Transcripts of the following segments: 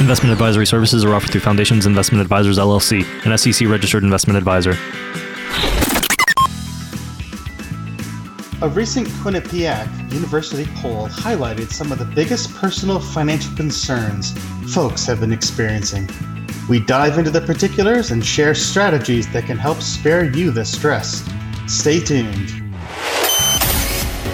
Investment advisory services are offered through Foundations Investment Advisors LLC, an SEC registered investment advisor. A recent Quinnipiac University poll highlighted some of the biggest personal financial concerns folks have been experiencing. We dive into the particulars and share strategies that can help spare you the stress. Stay tuned.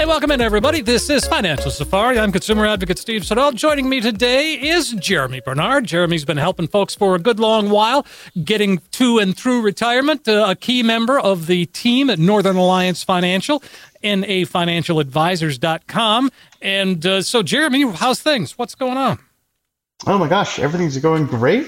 Hey, welcome in, everybody. This is Financial Safari. I'm consumer advocate Steve Siddall. Joining me today is Jeremy Bernard. Jeremy's been helping folks for a good long while getting to and through retirement, uh, a key member of the team at Northern Alliance Financial, nafinancialadvisors.com. And uh, so, Jeremy, how's things? What's going on? Oh my gosh, everything's going great.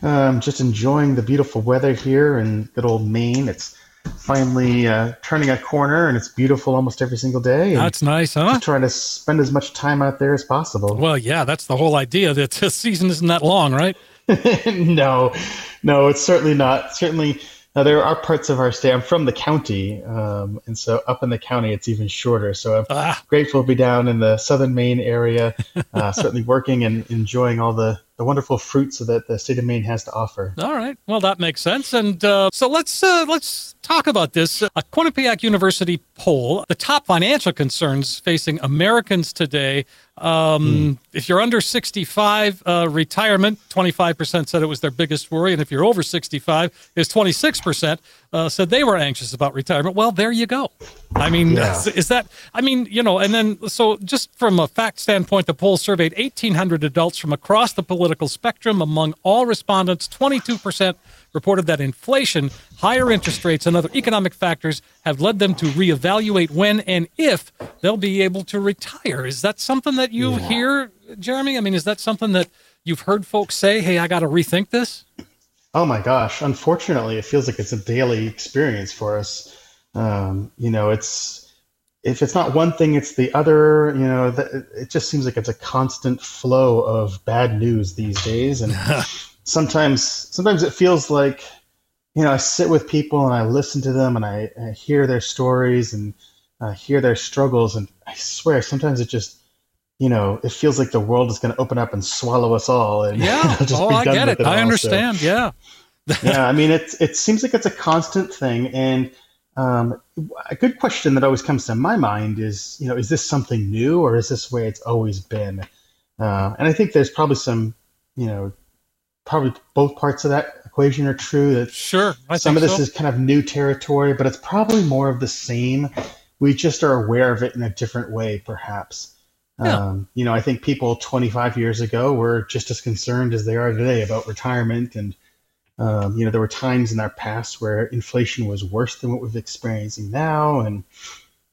Um, just enjoying the beautiful weather here in good old Maine. It's finally uh, turning a corner and it's beautiful almost every single day. That's nice, huh? Trying to spend as much time out there as possible. Well, yeah, that's the whole idea that the season isn't that long, right? no, no, it's certainly not. Certainly, uh, there are parts of our state. I'm from the county, um, and so up in the county, it's even shorter. So I'm ah. grateful to be down in the southern Maine area, uh, certainly working and enjoying all the the wonderful fruits that the state of Maine has to offer. All right, well that makes sense. And uh, so let's uh, let's talk about this. A Quinnipiac University poll: the top financial concerns facing Americans today. Um, mm. If you're under 65, uh, retirement, 25% said it was their biggest worry, and if you're over 65, is 26% uh, said they were anxious about retirement. Well, there you go. I mean, yeah. is, is, that? I mean, you know, and then so just from a fact standpoint, the poll surveyed 1,800 adults from across the political spectrum. Among all respondents, 22% reported that inflation, higher interest rates, and other economic factors have led them to reevaluate when and if they'll be able to retire. Is that something that you yeah. hear, Jeremy? I mean, is that something that you've heard folks say, "Hey, I got to rethink this"? Oh my gosh! Unfortunately, it feels like it's a daily experience for us. Um, you know, it's if it's not one thing, it's the other. You know, it just seems like it's a constant flow of bad news these days, and sometimes sometimes it feels like you know I sit with people and I listen to them and I, I hear their stories and I hear their struggles, and I swear sometimes it just you know, it feels like the world is going to open up and swallow us all. And yeah, just oh, I get it. it I understand. So, yeah, yeah. I mean, it it seems like it's a constant thing, and um, a good question that always comes to my mind is, you know, is this something new or is this the way it's always been? Uh, and I think there's probably some, you know, probably both parts of that equation are true. That sure, I some of this so. is kind of new territory, but it's probably more of the same. We just are aware of it in a different way, perhaps. Yeah. Um, you know, I think people 25 years ago were just as concerned as they are today about retirement. And, um, you know, there were times in our past where inflation was worse than what we're experiencing now. And,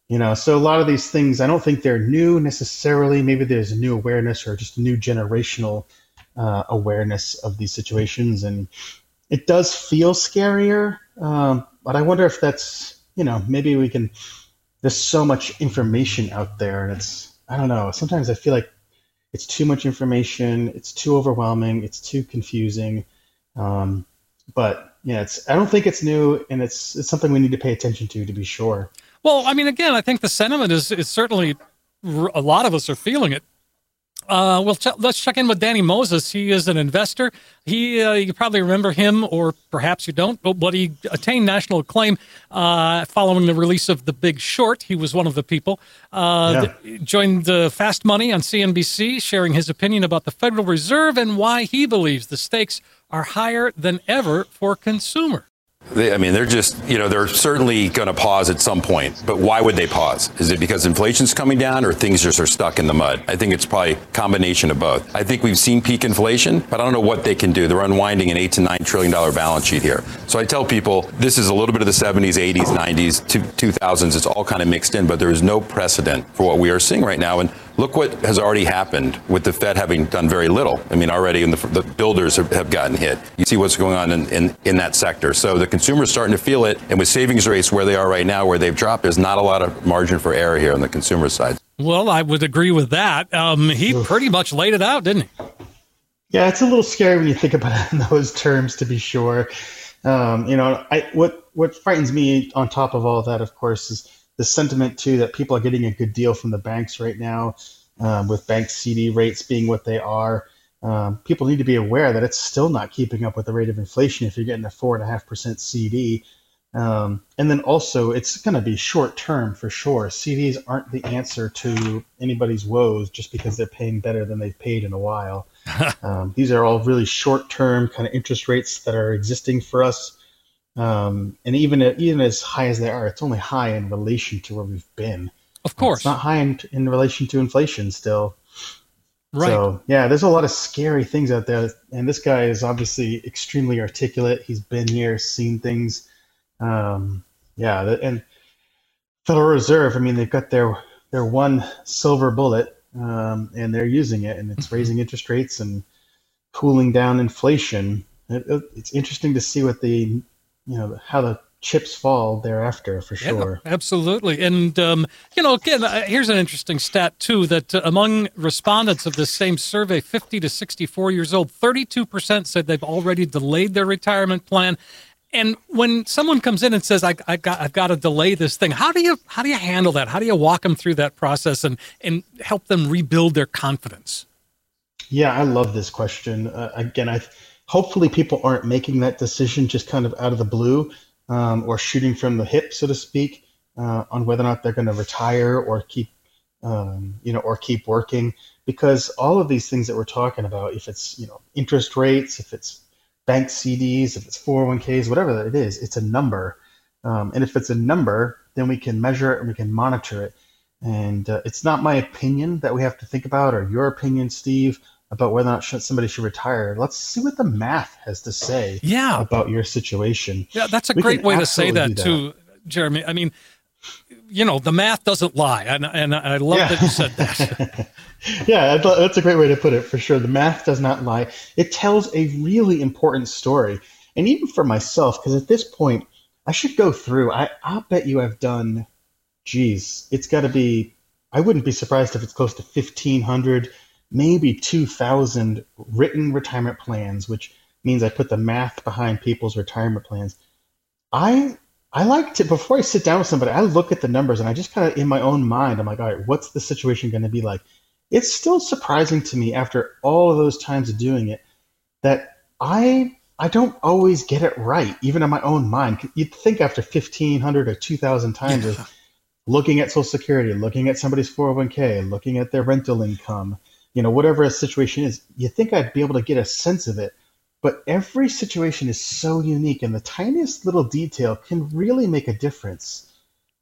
you know, so a lot of these things, I don't think they're new necessarily. Maybe there's a new awareness or just a new generational uh, awareness of these situations. And it does feel scarier. Um, but I wonder if that's, you know, maybe we can, there's so much information out there and it's, I don't know. Sometimes I feel like it's too much information. It's too overwhelming. It's too confusing. Um, but yeah, it's. I don't think it's new, and it's it's something we need to pay attention to to be sure. Well, I mean, again, I think the sentiment is is certainly a lot of us are feeling it. Uh, well, ch- let's check in with Danny Moses. He is an investor. He, uh, you probably remember him, or perhaps you don't, but, but he attained national acclaim uh, following the release of The Big Short. He was one of the people. Uh, yeah. joined Fast Money on CNBC, sharing his opinion about the Federal Reserve and why he believes the stakes are higher than ever for consumers. They, I mean, they're just, you know, they're certainly going to pause at some point. But why would they pause? Is it because inflation's coming down or things just are stuck in the mud? I think it's probably a combination of both. I think we've seen peak inflation, but I don't know what they can do. They're unwinding an eight to nine trillion dollar balance sheet here. So I tell people this is a little bit of the 70s, 80s, 90s, 2000s. It's all kind of mixed in, but there is no precedent for what we are seeing right now. And Look what has already happened with the Fed having done very little. I mean, already the, the, builders have, have, gotten hit. You see what's going on in, in, in that sector. So the consumer's starting to feel it. And with savings rates where they are right now, where they've dropped, there's not a lot of margin for error here on the consumer side. Well, I would agree with that. Um, he pretty much laid it out, didn't he? Yeah, it's a little scary when you think about it in those terms, to be sure. um, you know, I what what frightens me on top of all of that, of course, is the sentiment too that people are getting a good deal from the banks right now, um, with bank CD rates being what they are. Um, people need to be aware that it's still not keeping up with the rate of inflation if you're getting a four and a half percent CD. Um, and then also, it's going to be short term for sure. CDs aren't the answer to anybody's woes just because they're paying better than they've paid in a while. um, these are all really short term kind of interest rates that are existing for us. Um, and even even as high as they are, it's only high in relation to where we've been. Of course, it's not high in, in relation to inflation still. Right. So yeah, there's a lot of scary things out there, and this guy is obviously extremely articulate. He's been here, seen things. Um, yeah, and Federal Reserve. I mean, they've got their their one silver bullet, um, and they're using it, and it's mm-hmm. raising interest rates and cooling down inflation. It, it, it's interesting to see what the you know how the chips fall thereafter for sure. Yeah, absolutely. And, um, you know, again, uh, here's an interesting stat, too, that uh, among respondents of this same survey, 50 to 64 years old, 32% said they've already delayed their retirement plan. And when someone comes in and says, I, I got, I've got to delay this thing, how do you how do you handle that? How do you walk them through that process and, and help them rebuild their confidence? Yeah, I love this question. Uh, again, I hopefully people aren't making that decision just kind of out of the blue um, or shooting from the hip, so to speak, uh, on whether or not they're going to retire or keep, um, you know, or keep working. Because all of these things that we're talking about, if it's you know interest rates, if it's bank CDs, if it's 401ks, whatever it is, it's a number. Um, and if it's a number, then we can measure it and we can monitor it. And uh, it's not my opinion that we have to think about, or your opinion, Steve, about whether or not somebody should retire. Let's see what the math has to say yeah. about your situation. Yeah, that's a we great way to say that, that, too, Jeremy. I mean, you know, the math doesn't lie. And, and I love yeah. that you said that. yeah, that's a great way to put it for sure. The math does not lie. It tells a really important story. And even for myself, because at this point, I should go through. I, I'll bet you I've done, geez, it's got to be, I wouldn't be surprised if it's close to 1,500 maybe 2,000 written retirement plans, which means I put the math behind people's retirement plans. I I like to before I sit down with somebody, I look at the numbers and I just kind of in my own mind, I'm like, all right, what's the situation going to be like? It's still surprising to me after all of those times of doing it that I I don't always get it right, even in my own mind. You'd think after 1,500 or 2,000 times yeah. of looking at Social Security, looking at somebody's 401k, looking at their rental income, you know, whatever a situation is, you think I'd be able to get a sense of it. But every situation is so unique, and the tiniest little detail can really make a difference.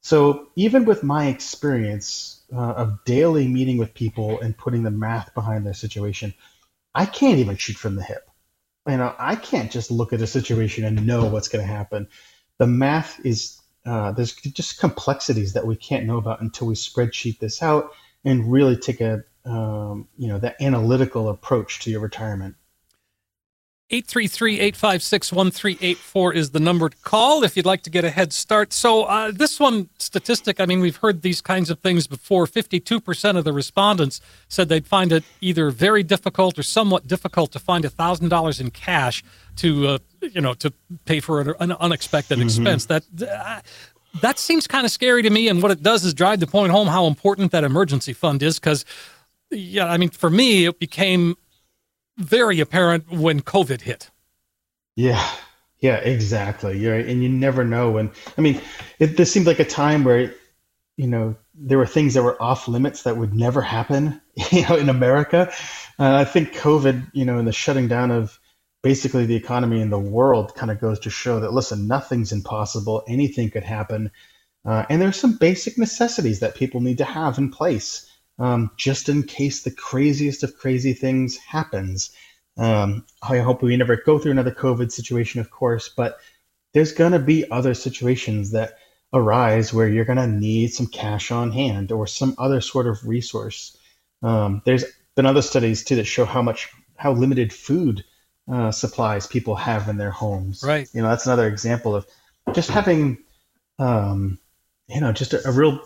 So, even with my experience uh, of daily meeting with people and putting the math behind their situation, I can't even shoot from the hip. You know, I can't just look at a situation and know what's going to happen. The math is uh, there's just complexities that we can't know about until we spreadsheet this out and really take a um, you know that analytical approach to your retirement 833-856-1384 is the number to call if you'd like to get a head start. So uh, this one statistic, I mean, we've heard these kinds of things before. 52% of the respondents said they'd find it either very difficult or somewhat difficult to find $1,000 in cash to, uh, you know, to pay for an unexpected mm-hmm. expense. That uh, that seems kind of scary to me. And what it does is drive the point home how important that emergency fund is because – yeah, I mean, for me, it became very apparent when COVID hit. Yeah, yeah, exactly. You're and you never know when. I mean, it, this seemed like a time where, you know, there were things that were off limits that would never happen, you know, in America. Uh, I think COVID, you know, and the shutting down of basically the economy in the world kind of goes to show that listen, nothing's impossible. Anything could happen, uh, and there's some basic necessities that people need to have in place um, just in case the craziest of crazy things happens. Um, I hope we never go through another COVID situation, of course, but there's going to be other situations that arise where you're going to need some cash on hand or some other sort of resource. Um, there's been other studies too that show how much how limited food uh, supplies people have in their homes. Right. You know, that's another example of just having, um, you know, just a, a real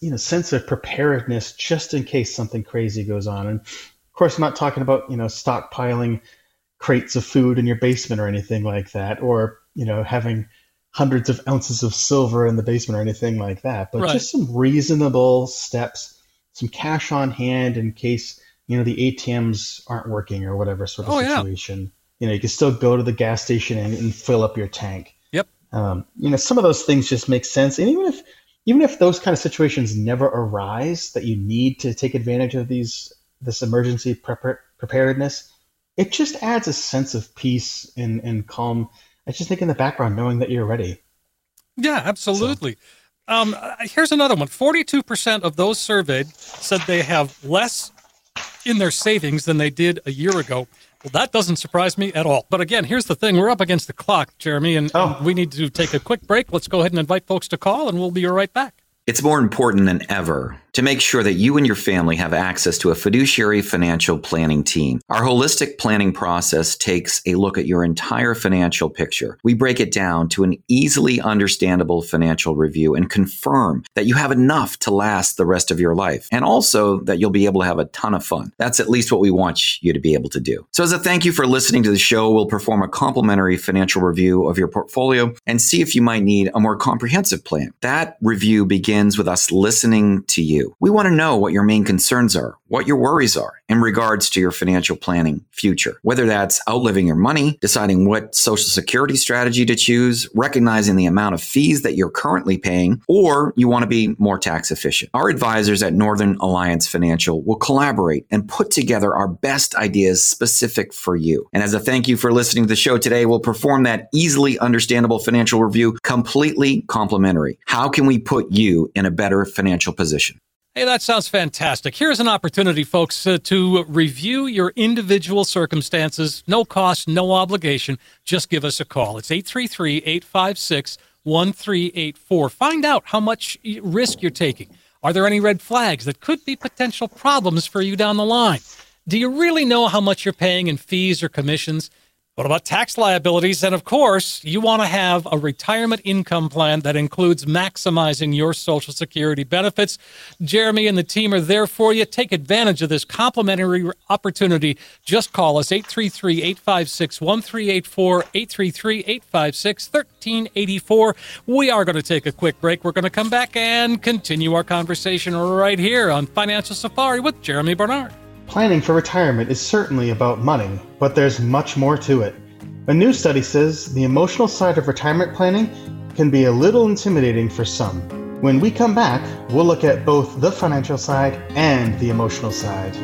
you know sense of preparedness just in case something crazy goes on. And of course, I'm not talking about you know stockpiling crates of food in your basement or anything like that, or you know having hundreds of ounces of silver in the basement or anything like that. But Right. just some reasonable steps, some cash on hand in case you know the ATMs aren't working or whatever sort of Oh, yeah. situation. You know, you can still go to the gas station and, and fill up your tank. Yep. Um, you know, some of those things just make sense, and even if even if those kind of situations never arise that you need to take advantage of these this emergency prepar- preparedness, it just adds a sense of peace and, and calm. I just think in the background, knowing that you're ready. Yeah, absolutely. Um, uh, here's another one 42% of those surveyed said they have less in their savings than they did a year ago. Well, that doesn't surprise me at all. But again, here's the thing we're up against the clock, Jeremy, and, Oh. and we need to take a quick break. Let's go ahead and invite folks to call, and we'll be right back. It's more important than ever to make sure that you and your family have access to a fiduciary financial planning team. Our holistic planning process takes a look at your entire financial picture. We break it down to an easily understandable financial review and confirm that you have enough to last the rest of your life and also that you'll be able to have a ton of fun. That's at least what we want you to be able to do. So as a thank you for listening to the show, we'll perform a complimentary financial review of your portfolio and see if you might need a more comprehensive plan. That review begins with us listening to you. We want to know what your main concerns are, what your worries are in regards to your financial planning future. Whether that's outliving your money, deciding what social security strategy to choose, recognizing the amount of fees that you're currently paying, or you want to be more tax efficient. Our advisors at Northern Alliance Financial will collaborate and put together our best ideas specific for you. And as a thank you for listening to the show today, we'll perform that easily understandable financial review completely complimentary. How can we put you in a better financial position? Hey, that sounds fantastic. Here's an opportunity, folks, uh, to review your individual circumstances. No cost, no obligation. Just give us a call. It's 833 856 1384. Find out how much risk you're taking. Are there any red flags that could be potential problems for you down the line? Do you really know how much you're paying in fees or commissions? What about tax liabilities? And of course, you want to have a retirement income plan that includes maximizing your Social Security benefits. Jeremy and the team are there for you. Take advantage of this complimentary opportunity. Just call us 833 856 1384, 833 856 1384. We are going to take a quick break. We're going to come back and continue our conversation right here on Financial Safari with Jeremy Bernard. Planning for retirement is certainly about money, but there's much more to it. A new study says the emotional side of retirement planning can be a little intimidating for some. When we come back, we'll look at both the financial side and the emotional side.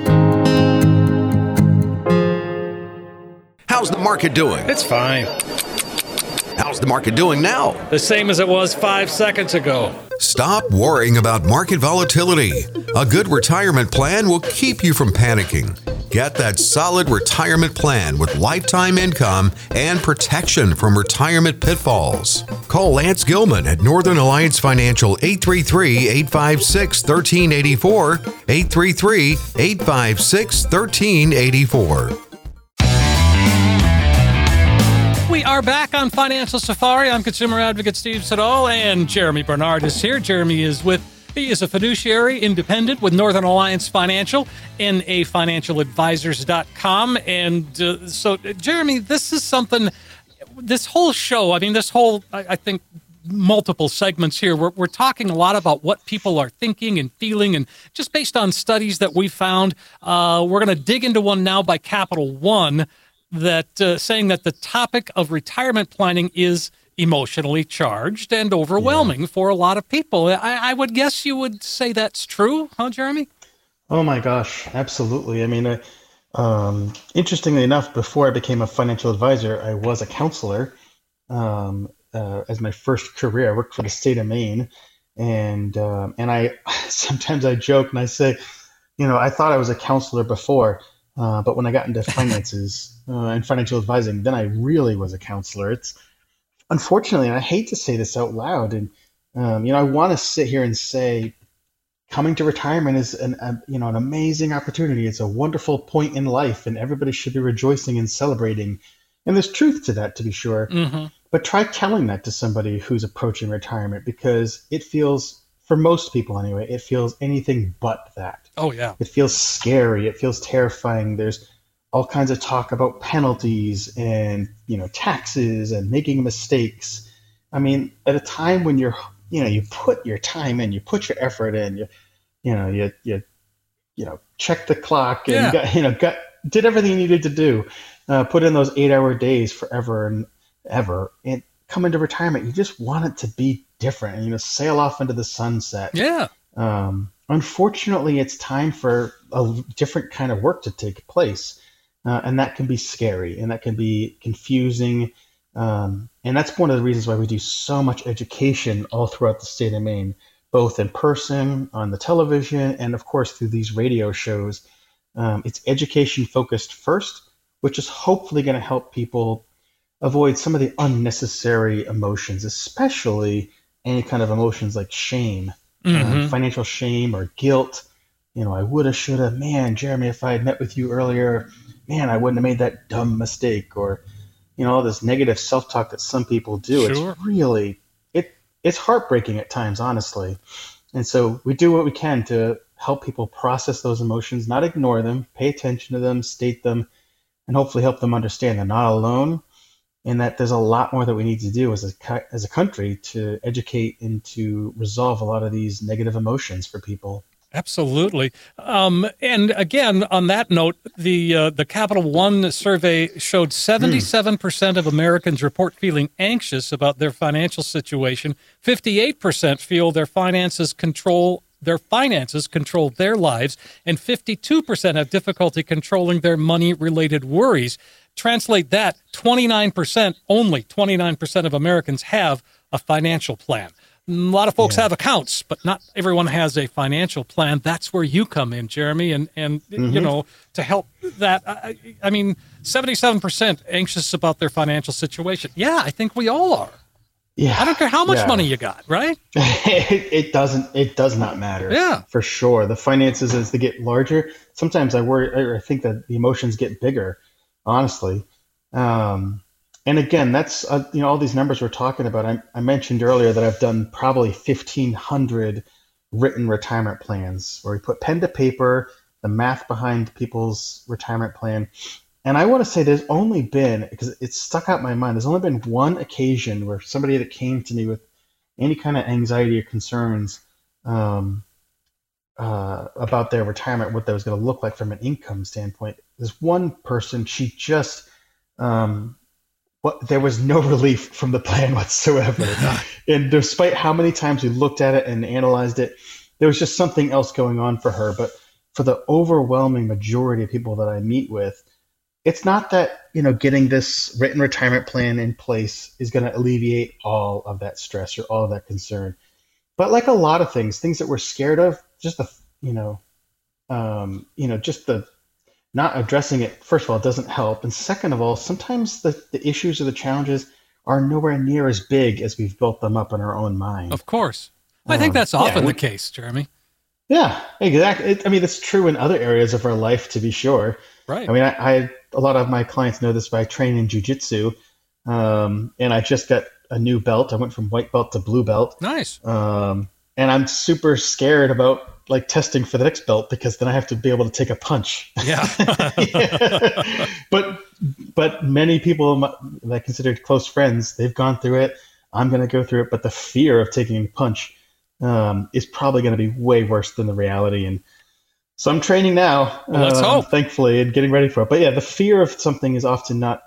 How's the market doing? It's fine. How's the market doing now? The same as it was five seconds ago. Stop worrying about market volatility. A good retirement plan will keep you from panicking. Get that solid retirement plan with lifetime income and protection from retirement pitfalls. Call Lance Gilman at Northern Alliance Financial 833 856 1384. 833 856 1384. Are back on Financial Safari. I'm consumer advocate Steve Siddall, and Jeremy Bernard is here. Jeremy is with, he is a fiduciary independent with Northern Alliance Financial, nafinancialadvisors.com. And uh, so, Jeremy, this is something, this whole show, I mean, this whole, I, I think, multiple segments here. We're, we're talking a lot about what people are thinking and feeling, and just based on studies that we found, uh, we're going to dig into one now by Capital One that uh, saying that the topic of retirement planning is emotionally charged and overwhelming for a lot of people. I, I would guess you would say that's true, huh, Jeremy? Oh my gosh, absolutely. I mean, I, um, interestingly enough, before I became a financial advisor, I was a counselor. Um, uh, as my first career, I worked for the state of Maine, and um, and I sometimes I joke and I say, you know, I thought I was a counselor before, uh, but when I got into finances uh, and financial advising, then I really was a counselor. It's unfortunately, and I hate to say this out loud, and um, you know, I want to sit here and say coming to retirement is an a, you know an amazing opportunity. It's a wonderful point in life, and everybody should be rejoicing and celebrating. And there's truth to that, to be sure. Mm-hmm. But try telling that to somebody who's approaching retirement because it feels, for most people anyway, it feels anything but that. Oh, yeah. It feels scary. It feels terrifying. There's all kinds of talk about penalties and you know taxes and making mistakes. I mean, at a time when you're you know you put your time in, you put your effort in, you you know you you you know check the clock and Yeah. got, you know got did everything you needed to do, uh, put in those eight hour days forever and ever, and come into retirement. You just want it to be different, and you know sail off into the sunset. Yeah. Um, unfortunately, it's time for a different kind of work to take place, uh, and that can be scary and that can be confusing. Um, and that's one of the reasons why we do so much education all throughout the state of Maine, both in person, on the television, and of course through these radio shows. Um, it's education focused first, which is hopefully going to help people avoid some of the unnecessary emotions, especially any kind of emotions like shame Mhm. uh, financial shame or guilt. You know, I woulda, shoulda. Man, Jeremy, if I had met with you earlier, man, I wouldn't have made that dumb mistake. Or, you know, all this negative self-talk that some people do. Sure. It's really it. It's heartbreaking at times, honestly. And so we do what we can to help people process those emotions, not ignore them, pay attention to them, state them, and hopefully help them understand they're not alone and that there's a lot more that we need to do as a as a country to educate and to resolve a lot of these negative emotions for people. Absolutely. Um, and again, on that note, the uh, the Capital One survey showed 77% of Americans report feeling anxious about their financial situation. 58% feel their finances control their finances control their lives, and 52% have difficulty controlling their money related worries. Translate that 29%, only 29% of Americans have a financial plan. A lot of folks have accounts, but not everyone has a financial plan. That's where you come in, Jeremy, and and you mm-hmm. know to help that. I, I mean, seventy-seven percent anxious about their financial situation. Yeah, I think we all are. Yeah, I don't care how much Yeah. money you got, right? it, it doesn't. It does not matter. Yeah. for sure. The finances as they get larger, sometimes I worry. I think that the emotions get bigger. Honestly, um, and again, that's uh, you know all these numbers we're talking about. I, I mentioned earlier that I've done probably fifteen hundred written retirement plans where we put pen to paper, the math behind people's retirement plan. And I want to say there's only been because it stuck out my mind. There's only been one occasion where somebody that came to me with any kind of anxiety or concerns um, uh, about their retirement, what that was going to look like from an income standpoint. There's one person, she just, um, what there was no relief from the plan whatsoever. and despite how many times we looked at it and analyzed it, there was just something else going on for her. But for the overwhelming majority of people that I meet with, it's not that you know getting this written retirement plan in place is going to alleviate all of that stress or all of that concern but like a lot of things things that we're scared of just the you know um, you know just the not addressing it first of all it doesn't help and second of all sometimes the, the issues or the challenges are nowhere near as big as we've built them up in our own mind Of course. I think Um, that's yeah, often we- the case, Jeremy. yeah exactly it, i mean it's true in other areas of our life to be sure Right. I mean, I, I a lot of my clients know this, but I train in jujitsu, um, and I just got a new belt. I went from white belt to blue belt, nice. um, and I'm super scared about like testing for the next belt because then I have to be able to take a punch. Yeah. but but many people that I consider close friends, they've gone through it. I'm going to go through it, but the fear of taking a punch um, is probably going to be way worse than the reality. And so I'm training now, Well, let's um, hope. thankfully, and getting ready for it. But yeah, the fear of something is often not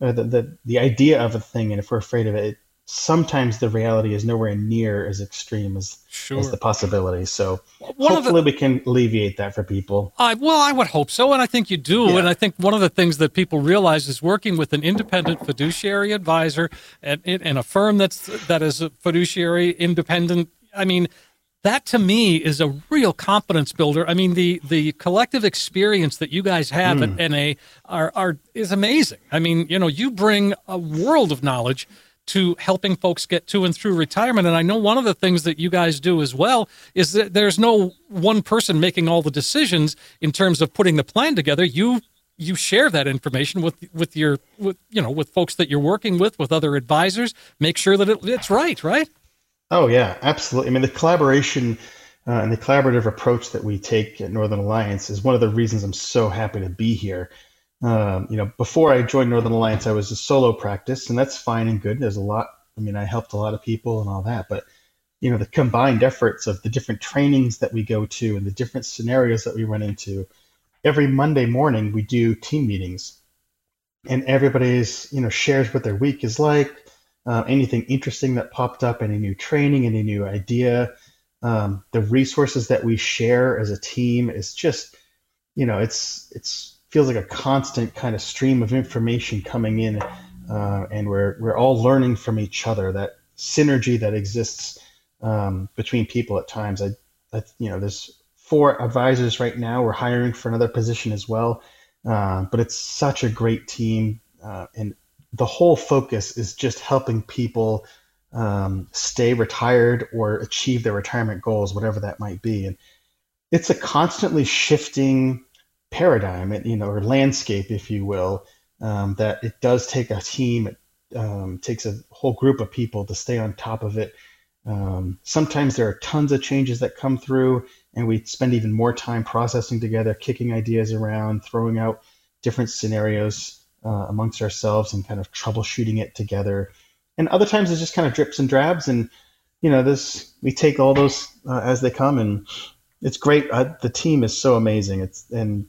uh, the, the the idea of a thing, and if we're afraid of it, it sometimes the reality is nowhere near as extreme as, Sure. as the possibility. So One of the- hopefully we can alleviate that for people. I, well, I would hope so, and I think you do. Yeah. And I think one of the things that people realize is working with an independent fiduciary advisor and, and a firm that's that is a fiduciary independent. I mean, that to me is a real confidence builder. I mean, the the collective experience that you guys have Hmm. at NA are, are is amazing. I mean, you know, you bring a world of knowledge to helping folks get to and through retirement. And I know one of the things that you guys do as well is that there's no one person making all the decisions in terms of putting the plan together. You you share that information with with your with you know with folks that you're working with with other advisors. Make sure that it, it's right, right? Oh yeah, absolutely. I mean, the collaboration uh, and the collaborative approach that we take at Northern Alliance is one of the reasons I'm so happy to be here. Um, you know, before I joined Northern Alliance, I was a solo practice, and that's fine and good. There's a lot. I mean, I helped a lot of people and all that, but you know, the combined efforts of the different trainings that we go to and the different scenarios that we run into. Every Monday morning, we do team meetings, and everybody's you know shares what their week is like, uh, anything interesting that popped up, any new training, any new idea. Um, the resources that we share as a team is just, you know, it's it's feels like a constant kind of stream of information coming in, uh, and we're we're all learning from each other. That synergy that exists um, between people at times. I, I, you know, there's four advisors right now. We're hiring for another position as well, uh, but it's such a great team, uh, and the whole focus is just helping people um, stay retired or achieve their retirement goals, whatever that might be. And it's a constantly shifting paradigm, you know, or landscape, if you will, um, that it does take a team, it um, takes a whole group of people to stay on top of it. Um, sometimes there are tons of changes that come through, and we spend even more time processing together, kicking ideas around, throwing out different scenarios uh, amongst ourselves, and kind of troubleshooting it together. And other times it just kind of drips and drabs, and you know, this we take all those uh, as they come, and it's great. The team is so amazing. It's and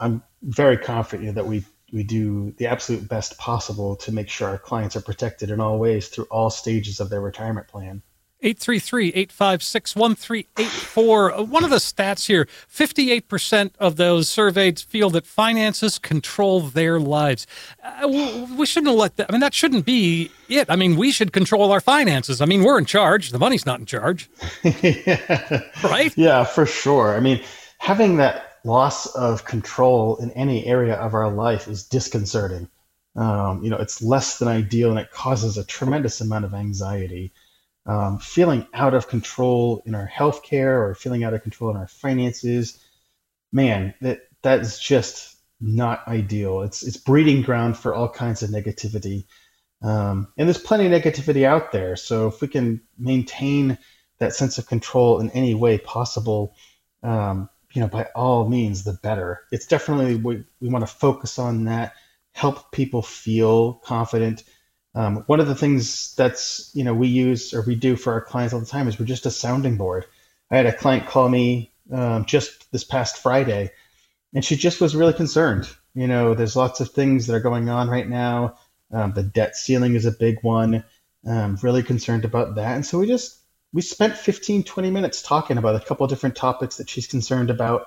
I'm very confident that we we do the absolute best possible to make sure our clients are protected in all ways through all stages of their retirement plan. 833-856-1384. Uh, one of the stats here, 58% of those surveyed feel that finances control their lives. Uh, we shouldn't let that, I mean, that shouldn't be it. I mean, we should control our finances. I mean, we're in charge. The money's not in charge. yeah. Right? Yeah, for sure. I mean, having that loss of control in any area of our life is disconcerting. Um, you know, it's less than ideal and it causes a tremendous amount of anxiety. Um, feeling out of control in our healthcare or feeling out of control in our finances, man, that that is just not ideal. It's it's breeding ground for all kinds of negativity, um, and there's plenty of negativity out there. So if we can maintain that sense of control in any way possible, um, you know, by all means, the better. It's definitely we, we want to focus on that, help people feel confident. Um, one of the things that's you know we use or we do for our clients all the time is we're just a sounding board. I had a client call me um, just this past Friday, and she just was really concerned. You know, there's lots of things that are going on right now. Um, the debt ceiling is a big one. Um, really concerned about that, and so we just we spent 15, 20 minutes talking about a couple different topics that she's concerned about.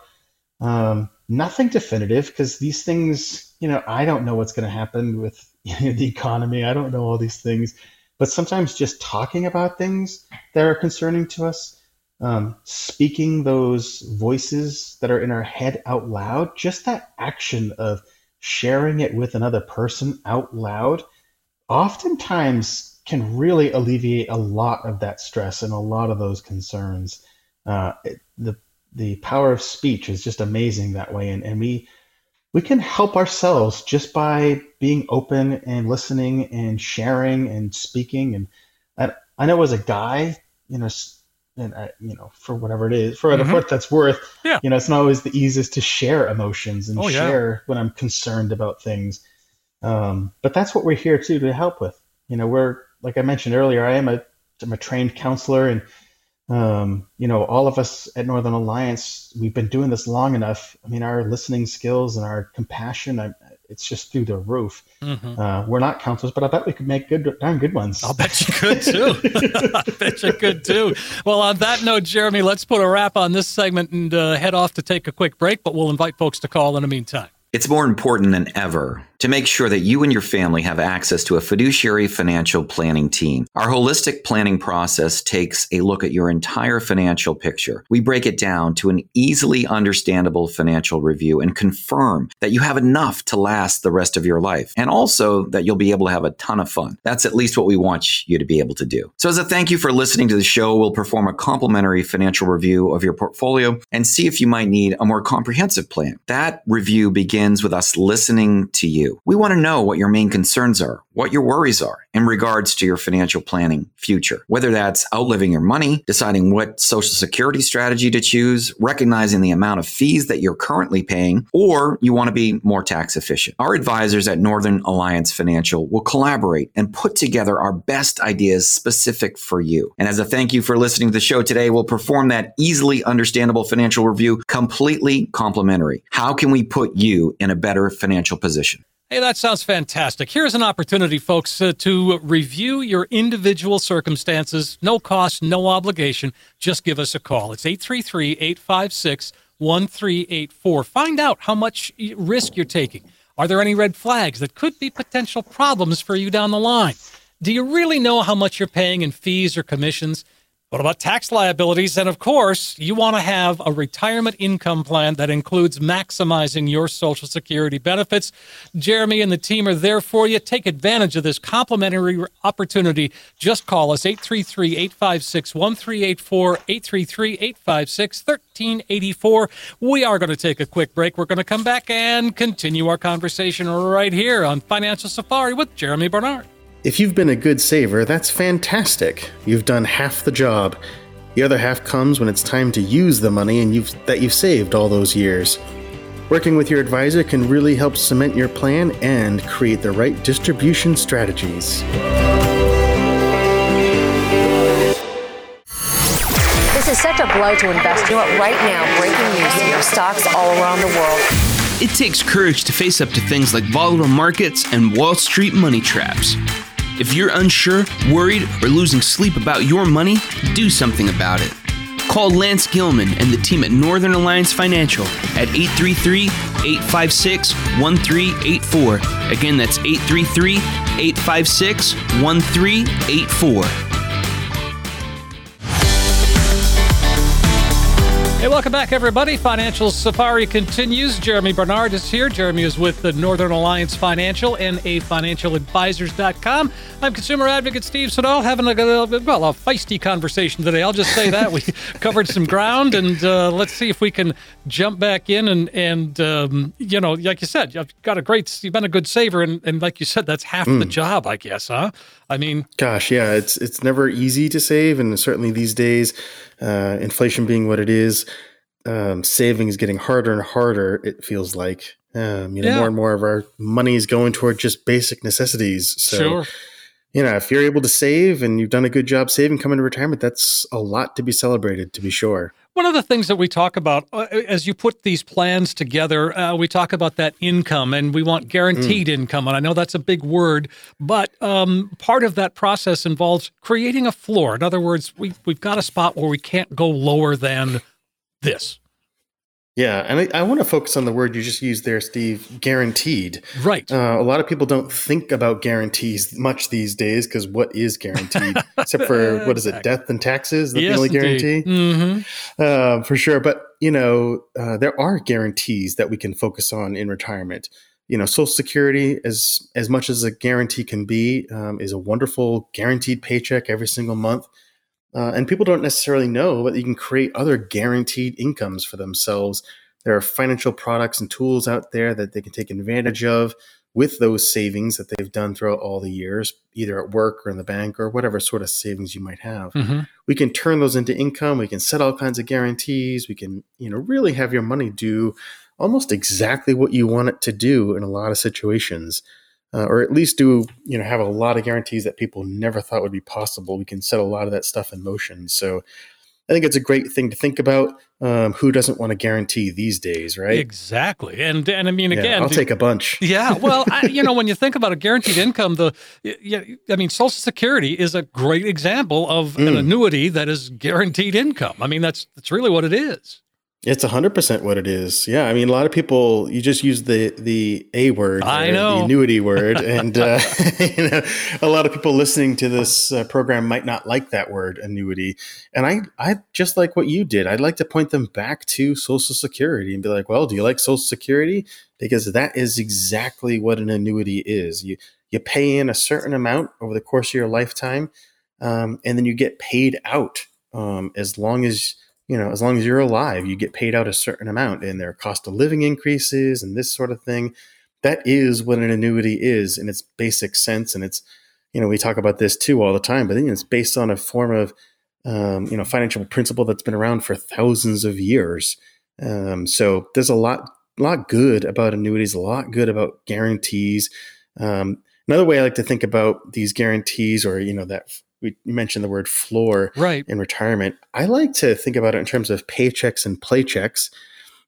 Um, nothing definitive because these things, you know, I don't know what's going to happen with you know, the economy. I don't know all these things. But sometimes just talking about things that are concerning to us, um, speaking those voices that are in our head out loud, just that action of sharing it with another person out loud, oftentimes can really alleviate a lot of that stress and a lot of those concerns. Uh, it, the the power of speech is just amazing that way, and, and we we can help ourselves just by being open and listening and sharing and speaking. And I, I know as a guy, you know, and I, you know, for whatever it is, for mm-hmm. what that's worth, yeah. you know, it's not always the easiest to share emotions and oh, share yeah. when I'm concerned about things. Um, but that's what we're here too to help with. You know, we're like I mentioned earlier, I am a I'm a trained counselor, and um, you know, all of us at Northern Alliance, we've been doing this long enough. I mean, our listening skills and our compassion, I, it's just through the roof. Mm-hmm. Uh, we're not counselors, but I bet we could make good, darn good ones. I'll bet you could too. I bet you could too. Well, on that note, Jeremy, let's put a wrap on this segment and uh, head off to take a quick break. But we'll invite folks to call in the meantime. It's more important than ever to make sure that you and your family have access to a fiduciary financial planning team. Our holistic planning process takes a look at your entire financial picture. We break it down to an easily understandable financial review and confirm that you have enough to last the rest of your life and also that you'll be able to have a ton of fun. That's at least what we want you to be able to do. So as a thank you for listening to the show, we'll perform a complimentary financial review of your portfolio and see if you might need a more comprehensive plan. That review begins with us listening to you. We want to know what your main concerns are, what your worries are in regards to your financial planning future. Whether that's outliving your money, deciding what social security strategy to choose, recognizing the amount of fees that you're currently paying, or you want to be more tax efficient. Our advisors at Northern Alliance Financial will collaborate and put together our best ideas specific for you. And as a thank you for listening to the show today, we'll perform that easily understandable financial review completely complimentary. How can we put you in a better financial position? Hey, that sounds fantastic. Here's an opportunity, folks, uh, to review your individual circumstances. No cost, no obligation. Just give us a call. It's 833 856 1384. Find out how much risk you're taking. Are there any red flags that could be potential problems for you down the line? Do you really know how much you're paying in fees or commissions? What about tax liabilities? And of course, you want to have a retirement income plan that includes maximizing your Social Security benefits. Jeremy and the team are there for you. Take advantage of this complimentary opportunity. Just call us 833 856 1384, 833 856 1384. We are going to take a quick break. We're going to come back and continue our conversation right here on Financial Safari with Jeremy Barnard. If you've been a good saver, that's fantastic. You've done half the job. The other half comes when it's time to use the money and you've, that you've saved all those years. Working with your advisor can really help cement your plan and create the right distribution strategies. This is such a blow to investors. You know what? Right now, breaking news here stocks all around the world. It takes courage to face up to things like volatile markets and Wall Street money traps. If you're unsure, worried, or losing sleep about your money, do something about it. Call Lance Gilman and the team at Northern Alliance Financial at 833 856 1384. Again, that's 833 856 1384. Hey, welcome back, everybody. Financial Safari continues. Jeremy Barnard is here. Jeremy is with the Northern Alliance Financial, NAFinancialadvisors.com. I'm consumer advocate Steve Siddall, having a, well, a feisty conversation today. I'll just say that. we covered some ground, and uh, let's see if we can jump back in. And, and um, you know, like you said, you've got a great, you've been a good saver. And, and like you said, that's half mm. the job, I guess, huh? I mean, gosh, yeah, it's, it's never easy to save. And certainly these days, uh, inflation being what it is, um, saving is getting harder and harder. It feels like um, you know yeah. more and more of our money is going toward just basic necessities. So, sure. You know, if you're able to save and you've done a good job saving coming to retirement, that's a lot to be celebrated, to be sure. One of the things that we talk about uh, as you put these plans together, uh, we talk about that income and we want guaranteed mm. income. And I know that's a big word, but um, part of that process involves creating a floor. In other words, we, we've got a spot where we can't go lower than this. Yeah, and I, I, want to focus on the word you just used there, Steve. Guaranteed. Right. Uh, a lot of people don't think about guarantees much these days because what is guaranteed? Except for what is it, death and taxes? That's yes, the only guarantee. Mm-hmm. Uh, for sure, but you know uh, there are guarantees that we can focus on in retirement. You know, Social Security, as as much as a guarantee can be, um, is a wonderful guaranteed paycheck every single month. Uh, and people don't necessarily know, but you can create other guaranteed incomes for themselves. There are financial products and tools out there that they can take advantage of with those savings that they've done throughout all the years, either at work or in the bank or whatever sort of savings you might have. Mm-hmm. We can turn those into income. We can set all kinds of guarantees. We can, you know, really have your money do almost exactly what you want it to do in a lot of situations uh, or at least do you know have a lot of guarantees that people never thought would be possible. We can set a lot of that stuff in motion. So I think it's a great thing to think about. Um, who doesn't want a guarantee these days, right? Exactly, and and I mean, again, yeah, I'll take a bunch. Yeah, well, I, you know, when you think about a guaranteed income, the yeah, I mean, Social Security is a great example of mm. an annuity that is guaranteed income. I mean, that's that's really what it is. It's hundred percent what it is. Yeah, I mean, a lot of people you just use the the a word, I know the annuity word, and uh, you know, a lot of people listening to this uh, program might not like that word annuity. And I, I just like what you did. I'd like to point them back to Social Security and be like, well, do you like Social Security? Because that is exactly what an annuity is. You you pay in a certain amount over the course of your lifetime, um, and then you get paid out um, as long as you know, as long as you're alive, you get paid out a certain amount, and their cost of living increases and this sort of thing. that is what an annuity is in its basic sense. And it's, you know, we talk about this too all the time, but I think it's based on a form of, um, you know, financial principle that's been around for thousands of years. Um, so there's a lot, lot good about annuities, a lot good about guarantees. Um, another way I like to think about these guarantees, or you know, that we mentioned the word floor right. in retirement. I like to think about it in terms of paychecks and playchecks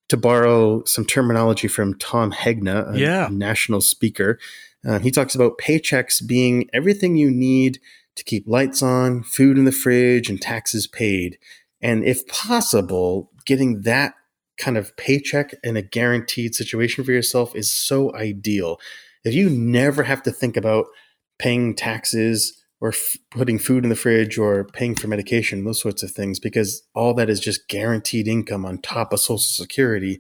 to borrow some terminology from Tom Hegna, a yeah. national speaker. Uh, he talks about paychecks being everything you need to keep lights on, food in the fridge, and taxes paid. And if possible, getting that kind of paycheck in a guaranteed situation for yourself is so ideal. If you never have to think about paying taxes, or f- putting food in the fridge or paying for medication, those sorts of things, because all that is just guaranteed income on top of Social Security.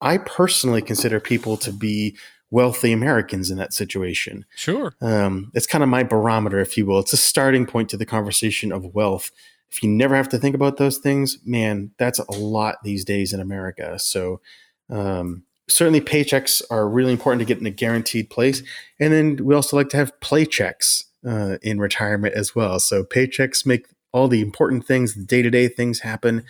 I personally consider people to be wealthy Americans in that situation. Sure. Um, it's kind of my barometer, if you will. It's a starting point to the conversation of wealth. If you never have to think about those things, man, that's a lot these days in America. So, um, certainly paychecks are really important to get in a guaranteed place. And then we also like to have play checks uh, in retirement as well. So paychecks make all the important things, the day to day things happen.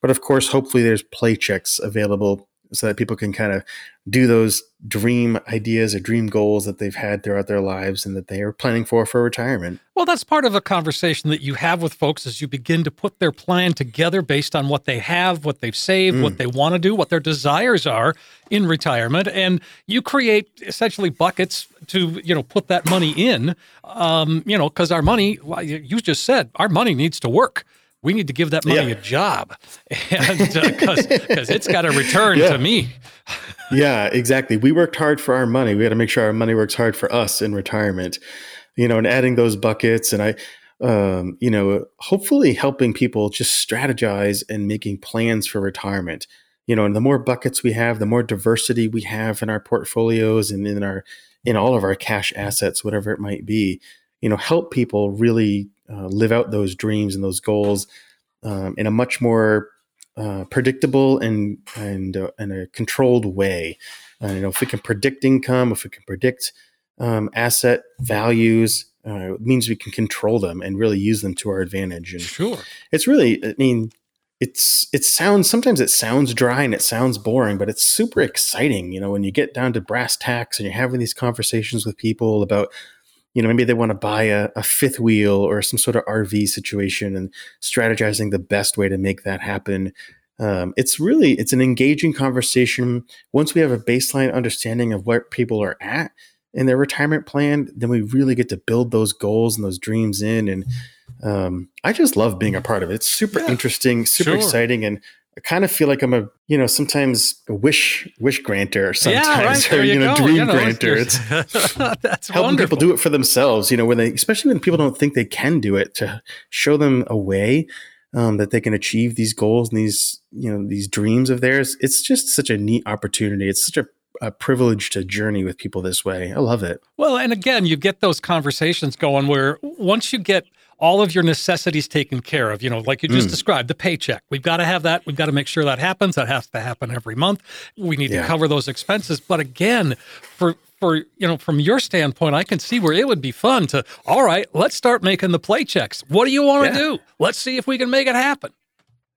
But of course, hopefully there's play checks available so that people can kind of do those dream ideas or dream goals that they've had throughout their lives and that they are planning for for retirement. Well, that's part of a conversation that you have with folks as you begin to put their plan together based on what they have, what they've saved, mm. what they want to do, what their desires are in retirement, and you create essentially buckets to you know put that money in. Um, you know, because our money, you just said, our money needs to work we need to give that money yeah. a job. Because uh, it's got a return yeah. to me. Yeah exactly. We worked hard for our money. We got to make sure our money works hard for us in retirement. You know and adding those buckets and i um, you know hopefully helping people just strategize and making plans for retirement. You know and the more buckets we have the more diversity we have in our portfolios and in our in all of our cash assets whatever it might be you know help people really uh, live out those dreams and those goals um, in a much more uh, predictable and and uh, in a controlled way. Uh, you know, if we can predict income, if we can predict um, asset values, uh, it means we can control them and really use them to our advantage. And sure, it's really, I mean, it's it sounds sometimes it sounds dry and it sounds boring, but it's super exciting. You know, when you get down to brass tacks and you're having these conversations with people about you know, maybe they want to buy a, a, fifth wheel or some sort of RV situation and strategizing the best way to make that happen. Um, it's really it's an engaging conversation. Once we have a baseline understanding of where people are at in their retirement plan, then we really get to build those goals and those dreams in. And um, I just love being a part of it. It's super yeah, interesting, super sure. exciting, and I kind of feel like I'm a, you know, sometimes a wish wish granter sometimes, yeah, right. or you, you know, go. dream you know, granter. It's that's helping wonderful. people do it for themselves. You know, when they, especially when people don't think they can do it, to show them a way um, that they can achieve these goals and these, you know, these dreams of theirs. It's just such a neat opportunity. It's such a a privilege to journey with people this way. I love it. Well, and again, you get those conversations going where once you get all of your necessities taken care of. You know, like you just mm. described, the paycheck. We've got to have that. We've got to make sure that happens. That has to happen every month. We need yeah. to cover those expenses. But again, for for you know, from your standpoint, I can see where it would be fun to. All right, let's start making the play checks. What do you want to yeah. do? Let's see if we can make it happen.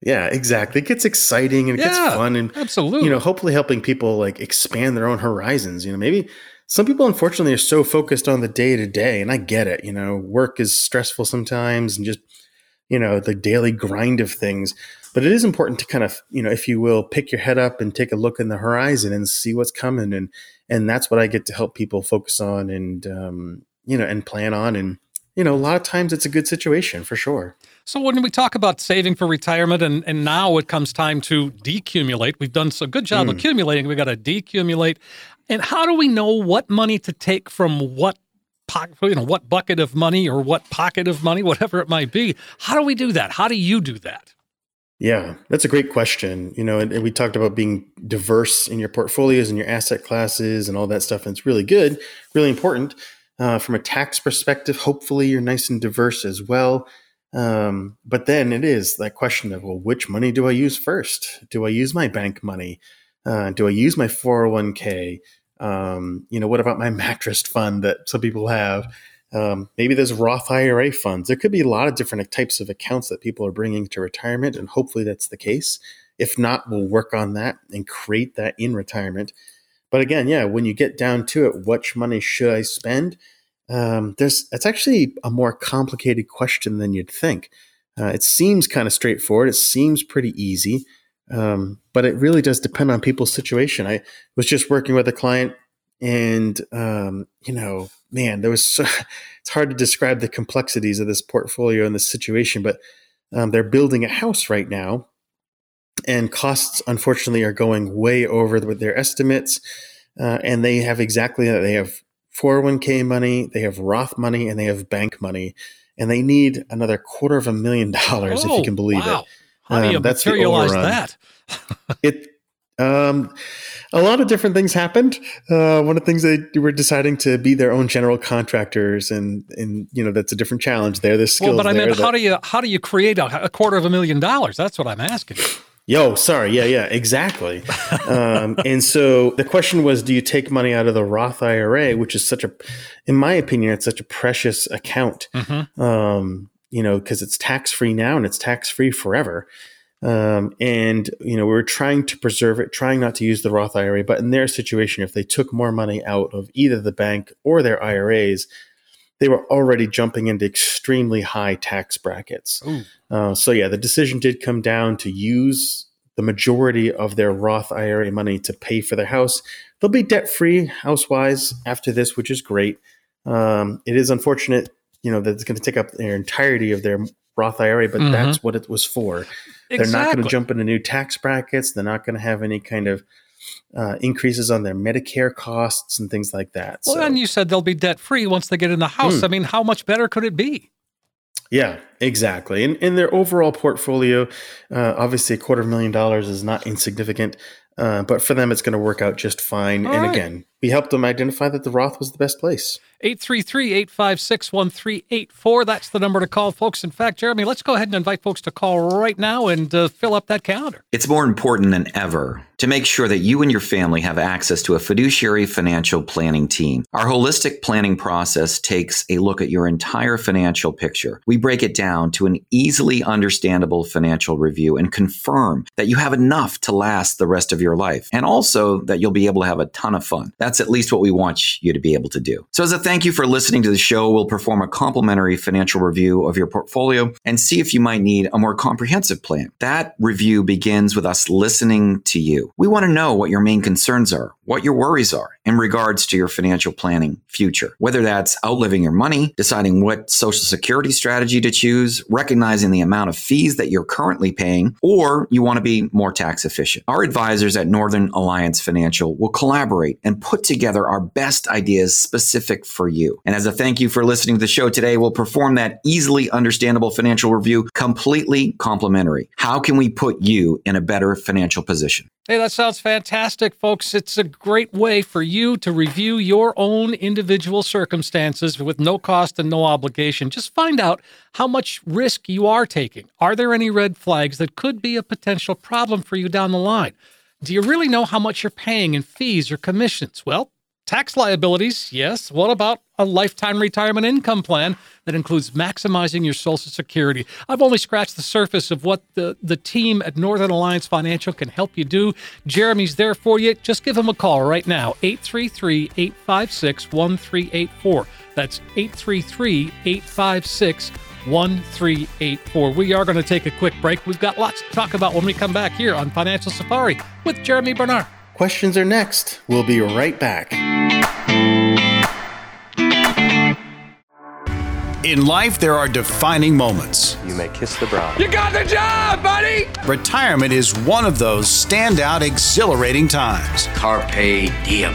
Yeah, exactly. It gets exciting and it yeah, gets fun and absolutely. You know, hopefully helping people like expand their own horizons. You know, maybe some people unfortunately are so focused on the day to day and i get it you know work is stressful sometimes and just you know the daily grind of things but it is important to kind of you know if you will pick your head up and take a look in the horizon and see what's coming and and that's what i get to help people focus on and um, you know and plan on and you know a lot of times it's a good situation for sure so when we talk about saving for retirement and, and now it comes time to decumulate, we've done a good job mm. accumulating. We got to decumulate. And how do we know what money to take from what pocket, you know, what bucket of money or what pocket of money, whatever it might be? How do we do that? How do you do that? Yeah, that's a great question. You know, and, and, we talked about being diverse in your portfolios and your asset classes and all that stuff. And it's really good, really important. Uh, from a tax perspective, hopefully you're nice and diverse as well. Um, but then it is that question of, well, which money do I use first? Do I use my bank money? Uh, do I use my 401k? Um, you know, what about my mattress fund that some people have? Um, maybe there's Roth IRA funds. There could be a lot of different types of accounts that people are bringing to retirement, and hopefully that's the case. If not, we'll work on that and create that in retirement. But again, yeah, when you get down to it, which money should I spend? Um, there's it's actually a more complicated question than you'd think. Uh, it seems kind of straightforward. It seems pretty easy, um, but it really does depend on people's situation. I was just working with a client, and um, you know, man, there was so, it's hard to describe the complexities of this portfolio and this situation, but um, they're building a house right now, and costs unfortunately are going way over with their estimates. Uh, and they have exactly that. They have 401k money, they have Roth money, and they have bank money, and they need another quarter of a million dollars, oh, if you can believe wow. it. How do you um, materialize that? it um, a lot of different things happened. Uh, one of the things they were deciding to be their own general contractors, and and you know that's a different challenge there. There's skills. Well, but I mean, how do you how do you create a, a quarter of a million dollars? That's what I'm asking. Yo, sorry. Yeah, yeah, exactly. um, and so the question was, do you take money out of the Roth IRA, which is such a, in my opinion, it's such a precious account, mm-hmm. um, you know, because it's tax free now and it's tax free forever. Um, and you know, we are trying to preserve it, trying not to use the Roth IRA. But in their situation, if they took more money out of either the bank or their IRAs, they were already jumping into extremely high tax brackets. Uh, so yeah, the decision did come down to use the majority of their Roth IRA money to pay for their house. They'll be debt free house wise after this, which is great. Um, it is unfortunate, you know, that it's going to take up their entirety of their Roth IRA, but mm-hmm. that's what it was for. Exactly. They're not going to jump into new tax brackets. They're not going to have any kind of uh, increases on their Medicare costs and things like that. Well, so. and you said they'll be debt free once they get in the house. Hmm. I mean, how much better could it be? Yeah, exactly. And in their overall portfolio, uh, obviously a quarter of a million dollars is not insignificant, uh, but for them, it's going to work out just fine. All and right. again, we helped them identify that the Roth was the best place. 833 856 1384. That's the number to call, folks. In fact, Jeremy, let's go ahead and invite folks to call right now and uh, fill up that calendar. It's more important than ever to make sure that you and your family have access to a fiduciary financial planning team. Our holistic planning process takes a look at your entire financial picture. We break it down to an easily understandable financial review and confirm that you have enough to last the rest of your life and also that you'll be able to have a ton of fun. That's at least what we want you to be able to do. So, as a thank you for listening to the show, we'll perform a complimentary financial review of your portfolio and see if you might need a more comprehensive plan. That review begins with us listening to you. We want to know what your main concerns are, what your worries are in regards to your financial planning future. Whether that's outliving your money, deciding what social security strategy to choose, recognizing the amount of fees that you're currently paying, or you want to be more tax efficient. Our advisors at Northern Alliance Financial will collaborate and put together our best ideas specific for you. And as a thank you for listening to the show today, we'll perform that easily understandable financial review completely complimentary. How can we put you in a better financial position? Hey, that sounds fantastic, folks. It's a great way for you to review your own individual circumstances with no cost and no obligation. Just find out how much risk you are taking. Are there any red flags that could be a potential problem for you down the line? Do you really know how much you're paying in fees or commissions? Well, Tax liabilities, yes. What about a lifetime retirement income plan that includes maximizing your Social Security? I've only scratched the surface of what the, the team at Northern Alliance Financial can help you do. Jeremy's there for you. Just give him a call right now, 833 856 1384. That's 833 856 1384. We are going to take a quick break. We've got lots to talk about when we come back here on Financial Safari with Jeremy Bernard. Questions are next. We'll be right back. In life, there are defining moments. You may kiss the bride. You got the job, buddy! Retirement is one of those standout, exhilarating times. Carpe diem.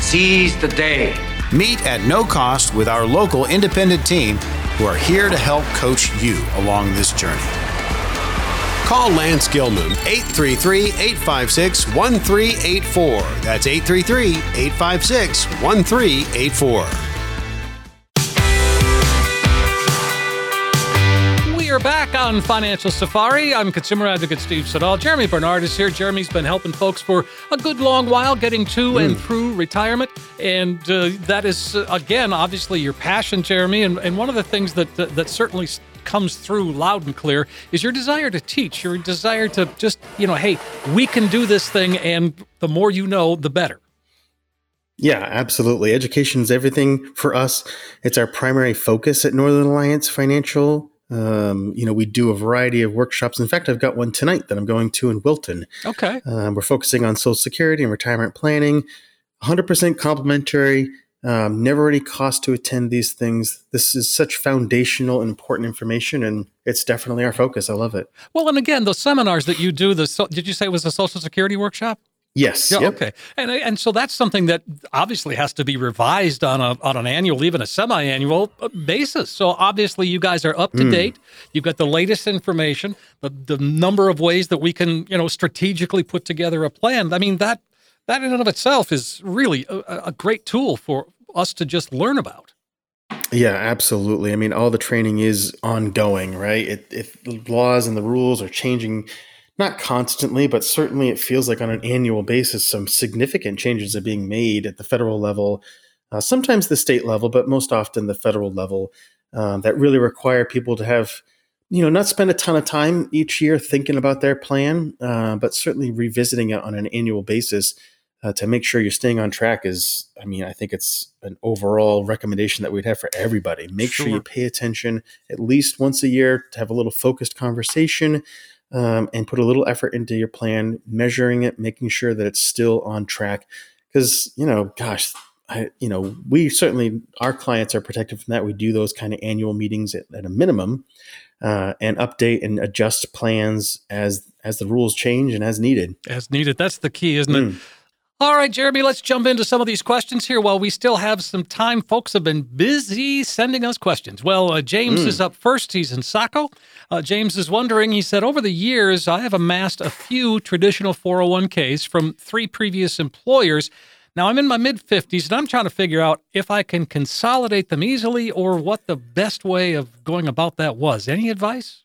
Seize the day. Meet at no cost with our local independent team who are here to help coach you along this journey. Call Lance Gilman, 833 856 1384. That's 833 856 1384. Are back on Financial Safari. I'm consumer advocate Steve Siddall. Jeremy Bernard is here. Jeremy's been helping folks for a good long while getting to mm. and through retirement. And uh, that is, uh, again, obviously your passion, Jeremy. And, and one of the things that, uh, that certainly comes through loud and clear is your desire to teach, your desire to just, you know, hey, we can do this thing. And the more you know, the better. Yeah, absolutely. Education is everything for us. It's our primary focus at Northern Alliance Financial. Um, you know, we do a variety of workshops. In fact, I've got one tonight that I'm going to in Wilton. Okay. Um, we're focusing on Social Security and retirement planning. 100% complimentary. Um, never any cost to attend these things. This is such foundational and important information, and it's definitely our focus. I love it. Well, and again, those seminars that you do, the did you say it was a Social Security workshop? Yes. Yeah, yep. Okay. And and so that's something that obviously has to be revised on a on an annual, even a semi-annual uh, basis. So obviously, you guys are up to mm. date. You've got the latest information, the the number of ways that we can you know strategically put together a plan. I mean that that in and of itself is really a, a great tool for us to just learn about. Yeah, absolutely. I mean, all the training is ongoing, right? It, if the laws and the rules are changing not constantly, but certainly it feels like on an annual basis, some significant changes are being made at the federal level, uh, sometimes the state level, but most often the federal level um, that really require people to have, you know, not spend a ton of time each year thinking about their plan, uh, but certainly revisiting it on an annual basis uh, to make sure you're staying on track is, I mean, I think it's an overall recommendation that we'd have for everybody. Make sure, sure you pay attention at least once a year to have a little focused conversation um, and put a little effort into your plan, measuring it, making sure that it's still on track. Because, you know, gosh, I, you know, we certainly, our clients are protected from that. We do those kind of annual meetings at, at a minimum uh, and update and adjust plans as as the rules change and as needed. As needed. That's the key, isn't mm. it? All right, Jeremy, let's jump into some of these questions here while we still have some time. Folks have been busy sending us questions. Well, uh, James mm. is up first. He's in Saco. Uh, James is wondering, he said, over the years, I have amassed a few traditional 401ks from three previous employers. Now, I'm in my mid 50s and I'm trying to figure out if I can consolidate them easily or what the best way of going about that was. Any advice?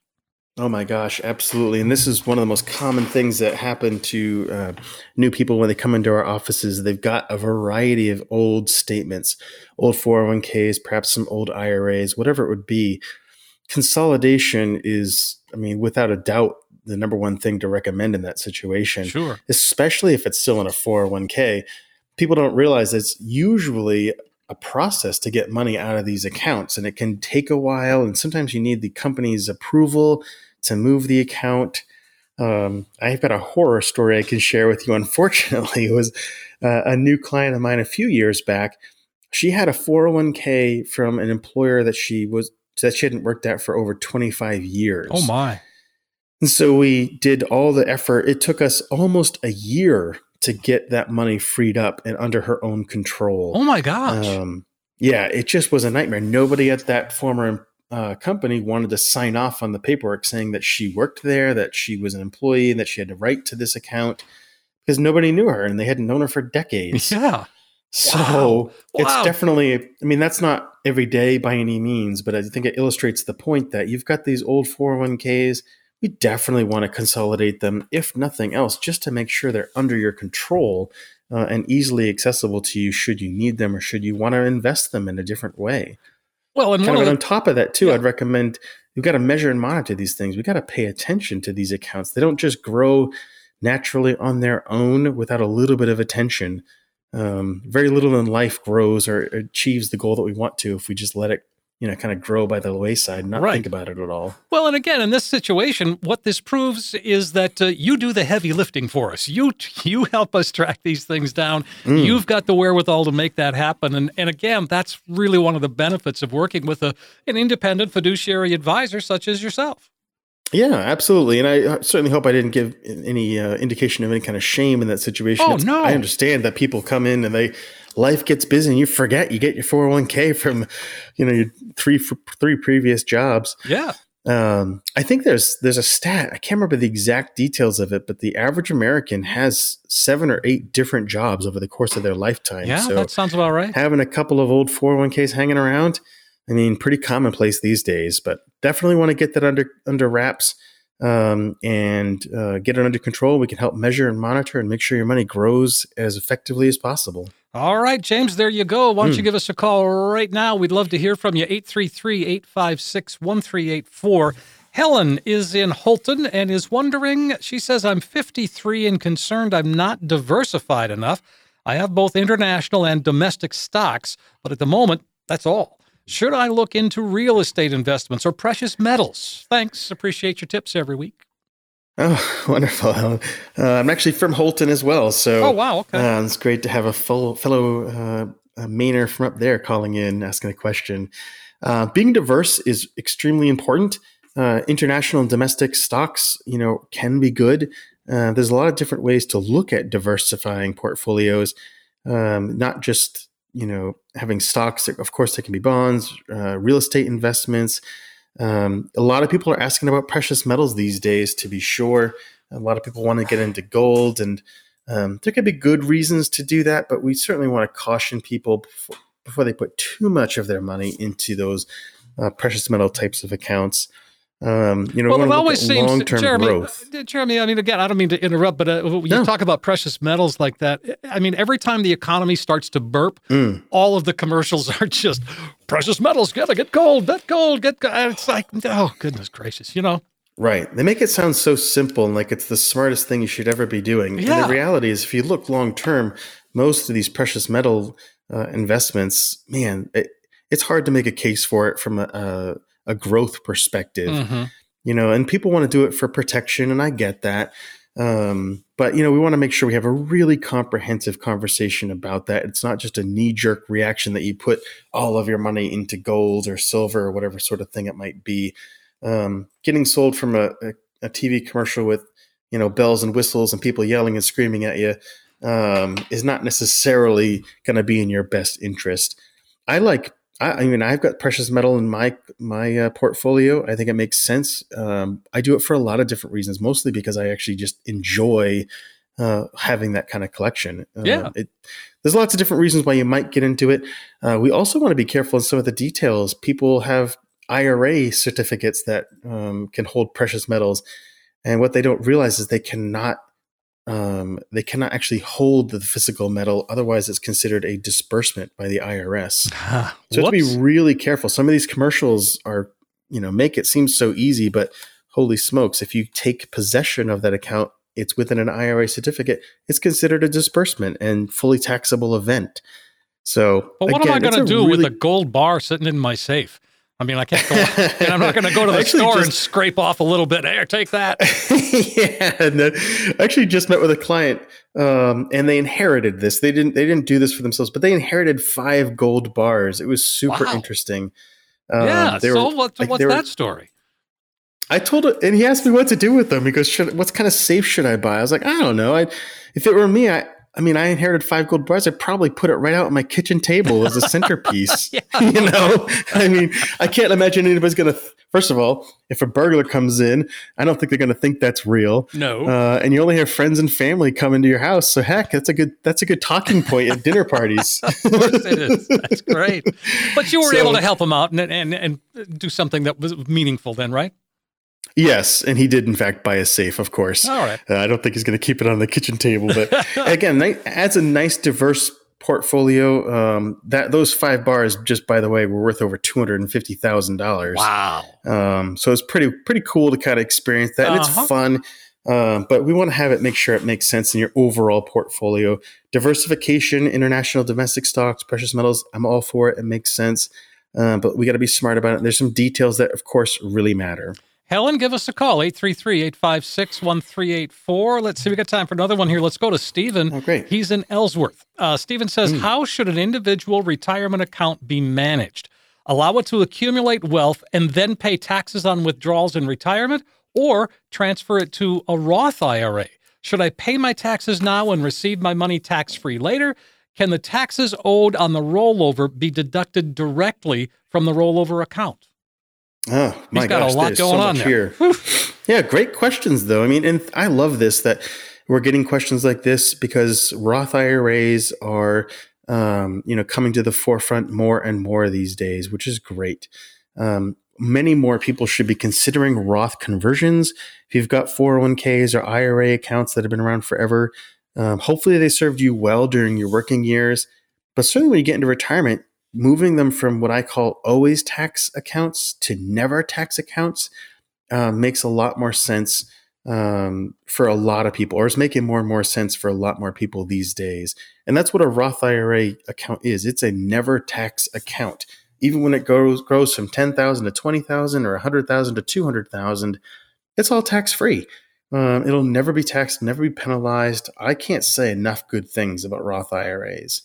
Oh my gosh, absolutely. And this is one of the most common things that happen to uh, new people when they come into our offices. They've got a variety of old statements, old 401ks, perhaps some old IRAs, whatever it would be. Consolidation is, I mean, without a doubt, the number one thing to recommend in that situation. Sure. Especially if it's still in a 401k. People don't realize it's usually a process to get money out of these accounts and it can take a while and sometimes you need the company's approval to move the account um, i've got a horror story i can share with you unfortunately it was uh, a new client of mine a few years back she had a 401k from an employer that she was that she hadn't worked at for over 25 years oh my and so we did all the effort it took us almost a year to get that money freed up and under her own control. Oh my gosh. Um, yeah, it just was a nightmare. Nobody at that former uh, company wanted to sign off on the paperwork saying that she worked there, that she was an employee, and that she had to write to this account because nobody knew her and they hadn't known her for decades. Yeah. So wow. it's wow. definitely, I mean, that's not every day by any means, but I think it illustrates the point that you've got these old 401ks we definitely want to consolidate them, if nothing else, just to make sure they're under your control uh, and easily accessible to you should you need them or should you want to invest them in a different way. Well, and kind of, on top of that, too, yeah. I'd recommend you've got to measure and monitor these things. We've got to pay attention to these accounts. They don't just grow naturally on their own without a little bit of attention. Um, very little in life grows or achieves the goal that we want to if we just let it you know, kind of grow by the wayside, not right. think about it at all. Well, and again, in this situation, what this proves is that uh, you do the heavy lifting for us. You you help us track these things down. Mm. You've got the wherewithal to make that happen. And and again, that's really one of the benefits of working with a an independent fiduciary advisor such as yourself. Yeah, absolutely. And I certainly hope I didn't give any uh, indication of any kind of shame in that situation. Oh, it's, no. I understand that people come in and they life gets busy and you forget you get your 401k from you know your three three previous jobs yeah um, I think there's there's a stat I can't remember the exact details of it, but the average American has seven or eight different jobs over the course of their lifetime. Yeah, so that sounds about right. Having a couple of old 401ks hanging around, I mean, pretty commonplace these days. But definitely want to get that under under wraps um, and uh, get it under control. We can help measure and monitor and make sure your money grows as effectively as possible. All right, James, there you go. Why don't Mm. you give us a call right now? We'd love to hear from you. 833 856 1384. Helen is in Houlton and is wondering. She says, I'm 53 and concerned I'm not diversified enough. I have both international and domestic stocks, but at the moment, that's all. Should I look into real estate investments or precious metals? Thanks. Appreciate your tips every week. Oh, wonderful. Uh, I'm actually from Houlton as well. So, Oh, wow, okay. uh, it's great to have a full, fellow uh, Mainer from up there calling in, asking a question. Uh, being diverse is extremely important. Uh, international and domestic stocks, you know, can be good. Uh, there's a lot of different ways to look at diversifying portfolios, um, not just you know having stocks. Of course, there can be bonds, uh, real estate investments. Um, a lot of people are asking about precious metals these days. To be sure, a lot of people want to get into gold, and um, there could be good reasons to do that. But we certainly want to caution people before, before they put too much of their money into those uh, precious metal types of accounts. Um, you know, well, it always seems, Jeremy, growth. uh, Jeremy. I mean, again, I don't mean to interrupt, but uh, when you talk about precious metals like that, I mean, every time the economy starts to burp, Mm. all of the commercials are just precious metals. Gotta get gold, get gold, get. Gold. It's like, oh goodness gracious, you know. Right. They make it sound so simple and like it's the smartest thing you should ever be doing. And Yeah. the reality is, if you look long term, most of these precious metal uh, investments, man, it, it's hard to make a case for it from a, a, a growth perspective. Mhm. You know, and people want to do it for protection, and I get that. Um, but you know, we want to make sure we have a really comprehensive conversation about that. It's not just a knee jerk reaction that you put all of your money into gold or silver or whatever sort of thing it might be. Um, getting sold from a, a, a TV commercial with you know bells and whistles and people yelling and screaming at you um, is not necessarily going to be in your best interest. I like. I, I mean, I've got precious metal in my my uh, portfolio. I think it makes sense. Um, I do it for a lot of different reasons, mostly because I actually just enjoy uh, having that kind of collection. Uh, Yeah. it, there's lots of different reasons why you might get into it. Uh, we also want to be careful in some of the details. People have IRA certificates that um, can hold precious metals, and what they don't realize is they cannot um, they cannot actually hold the physical metal. Otherwise, it's considered a disbursement by the IRS. so you have to be really careful. Some of these commercials are, you know, make it seem so easy, but holy smokes, if you take possession of that account, it's within an IRA certificate. It's considered a disbursement and fully taxable event. So, But what am I going to do with a gold bar sitting in my safe? I mean, I can't go. and I'm not going to go to the Actually, store and scrape off a little bit. Here, take that. yeah, and then I actually just met with a client, um, and they inherited this. They didn't. They didn't do this for themselves, but they inherited five gold bars. It was super Wow. interesting. Um, yeah. So were- what, like, what's were- that story? I told him, and he asked me what to do with them. He goes, should, "What kind of safe should I buy?" I was like, "I don't know. I, if it were me, I, I mean, I inherited five gold bars. I'd probably put it right out on my kitchen table as a centerpiece. you know, I mean, I can't imagine anybody's gonna. Th- First of all, if a burglar comes in, I don't think they're gonna think that's real. No. uh, and you only have friends and family come into your house, so heck, that's a good that's a good talking point at dinner parties. Of course it is. That's great. But you were So- able to help them out and, and and do something that was meaningful then, right? Yes, and he did in fact buy a safe, of course. All right. Uh, I don't think he's going to keep it on the kitchen table, but again, adds a nice diverse portfolio. Um, that those five bars, just by the way, were worth over two hundred and fifty thousand dollars. Wow. Um, so it's pretty pretty cool to kind of experience that, and Uh-huh. it's fun. Um, but we want to have it make sure it makes sense in your overall portfolio. Diversification, international, domestic stocks, precious metals. I'm all for it. It makes sense. Uh, but we got to be smart about it. There's some details that, of course, really matter. Helen, give us a call, 833-856-1384. Let's see, we got time for another one here. Let's go to Stephen. Oh, great. He's in Ellsworth. Uh, Stephen says, how should an individual retirement account be managed? Allow it to accumulate wealth and then pay taxes on withdrawals in retirement or transfer it to a Roth IRA? Should I pay my taxes now and receive my money tax-free later? Can the taxes owed on the rollover be deducted directly from the rollover account? Oh my He's got a gosh, lot there's going so on here. yeah, great questions though. I mean, and I love this that we're getting questions like this because Roth IRAs are, um, you know, coming to the forefront more and more these days, which is great. Um, many more people should be considering Roth conversions. If you've got 401ks or IRA accounts that have been around forever, um, hopefully they served you well during your working years. But certainly when you get into retirement, moving them from what I call always tax accounts to never tax accounts uh, makes a lot more sense um, for a lot of people, or is making more and more sense for a lot more people these days. And that's what a Roth IRA account is. It's a never tax account. Even when it goes grows from ten thousand to twenty thousand or hundred thousand to two hundred thousand, it's all tax free. Um, it'll never be taxed, never be penalized. I can't say enough good things about Roth IRAs.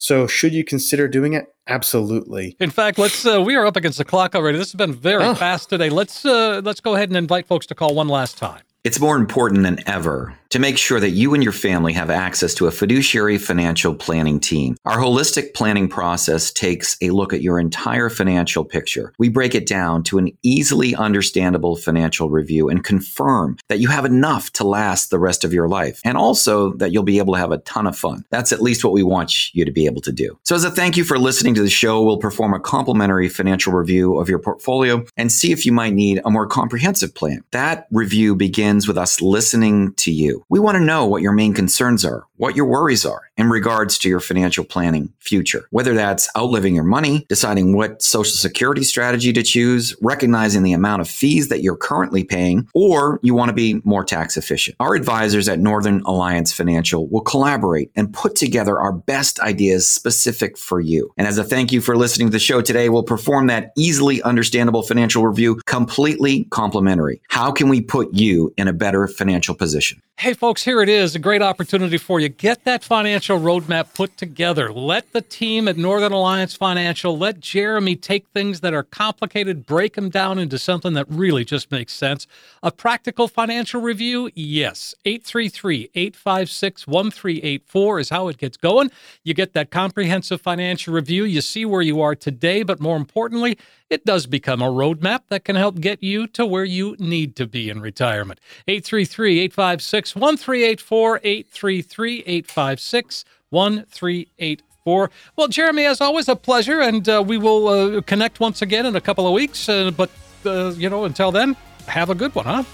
So, should you consider doing it? Absolutely. In fact, let's. Uh, we are up against the clock already. This has been very oh. fast today. Let's uh, let's go ahead and invite folks to call one last time. It's more important than ever to make sure that you and your family have access to a fiduciary financial planning team. Our holistic planning process takes a look at your entire financial picture. We break it down to an easily understandable financial review and confirm that you have enough to last the rest of your life and also that you'll be able to have a ton of fun. That's at least what we want you to be able to do. So as a thank you for listening to the show, we'll perform a complimentary financial review of your portfolio and see if you might need a more comprehensive plan. That review begins with us listening to you. We want to know what your main concerns are, what your worries are in regards to your financial planning future. Whether that's outliving your money, deciding what social security strategy to choose, recognizing the amount of fees that you're currently paying, or you want to be more tax efficient. Our advisors at Northern Alliance Financial will collaborate and put together our best ideas specific for you. And as a thank you for listening to the show today, we'll perform that easily understandable financial review completely complimentary. How can we put you in a better financial position? Hey, folks, here it is a great opportunity for you. Get that financial roadmap put together. Let the team at Northern Alliance Financial, let Jeremy take things that are complicated, break them down into something that really just makes sense. A practical financial review? Yes. 833 856 1384 is how it gets going. You get that comprehensive financial review. You see where you are today, but more importantly, it does become a roadmap that can help get you to where you need to be in retirement. 833 856 1384, 833 856 1384. Well, Jeremy, as always, a pleasure, and uh, we will uh, connect once again in a couple of weeks. Uh, but, uh, you know, until then, have a good one, huh?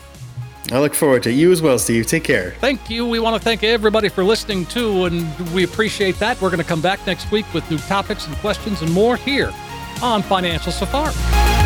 I look forward to. You as well, Steve. Take care. Thank you. We want to thank everybody for listening too, and we appreciate that. We're going to come back next week with new topics and questions and more here on Financial Safari.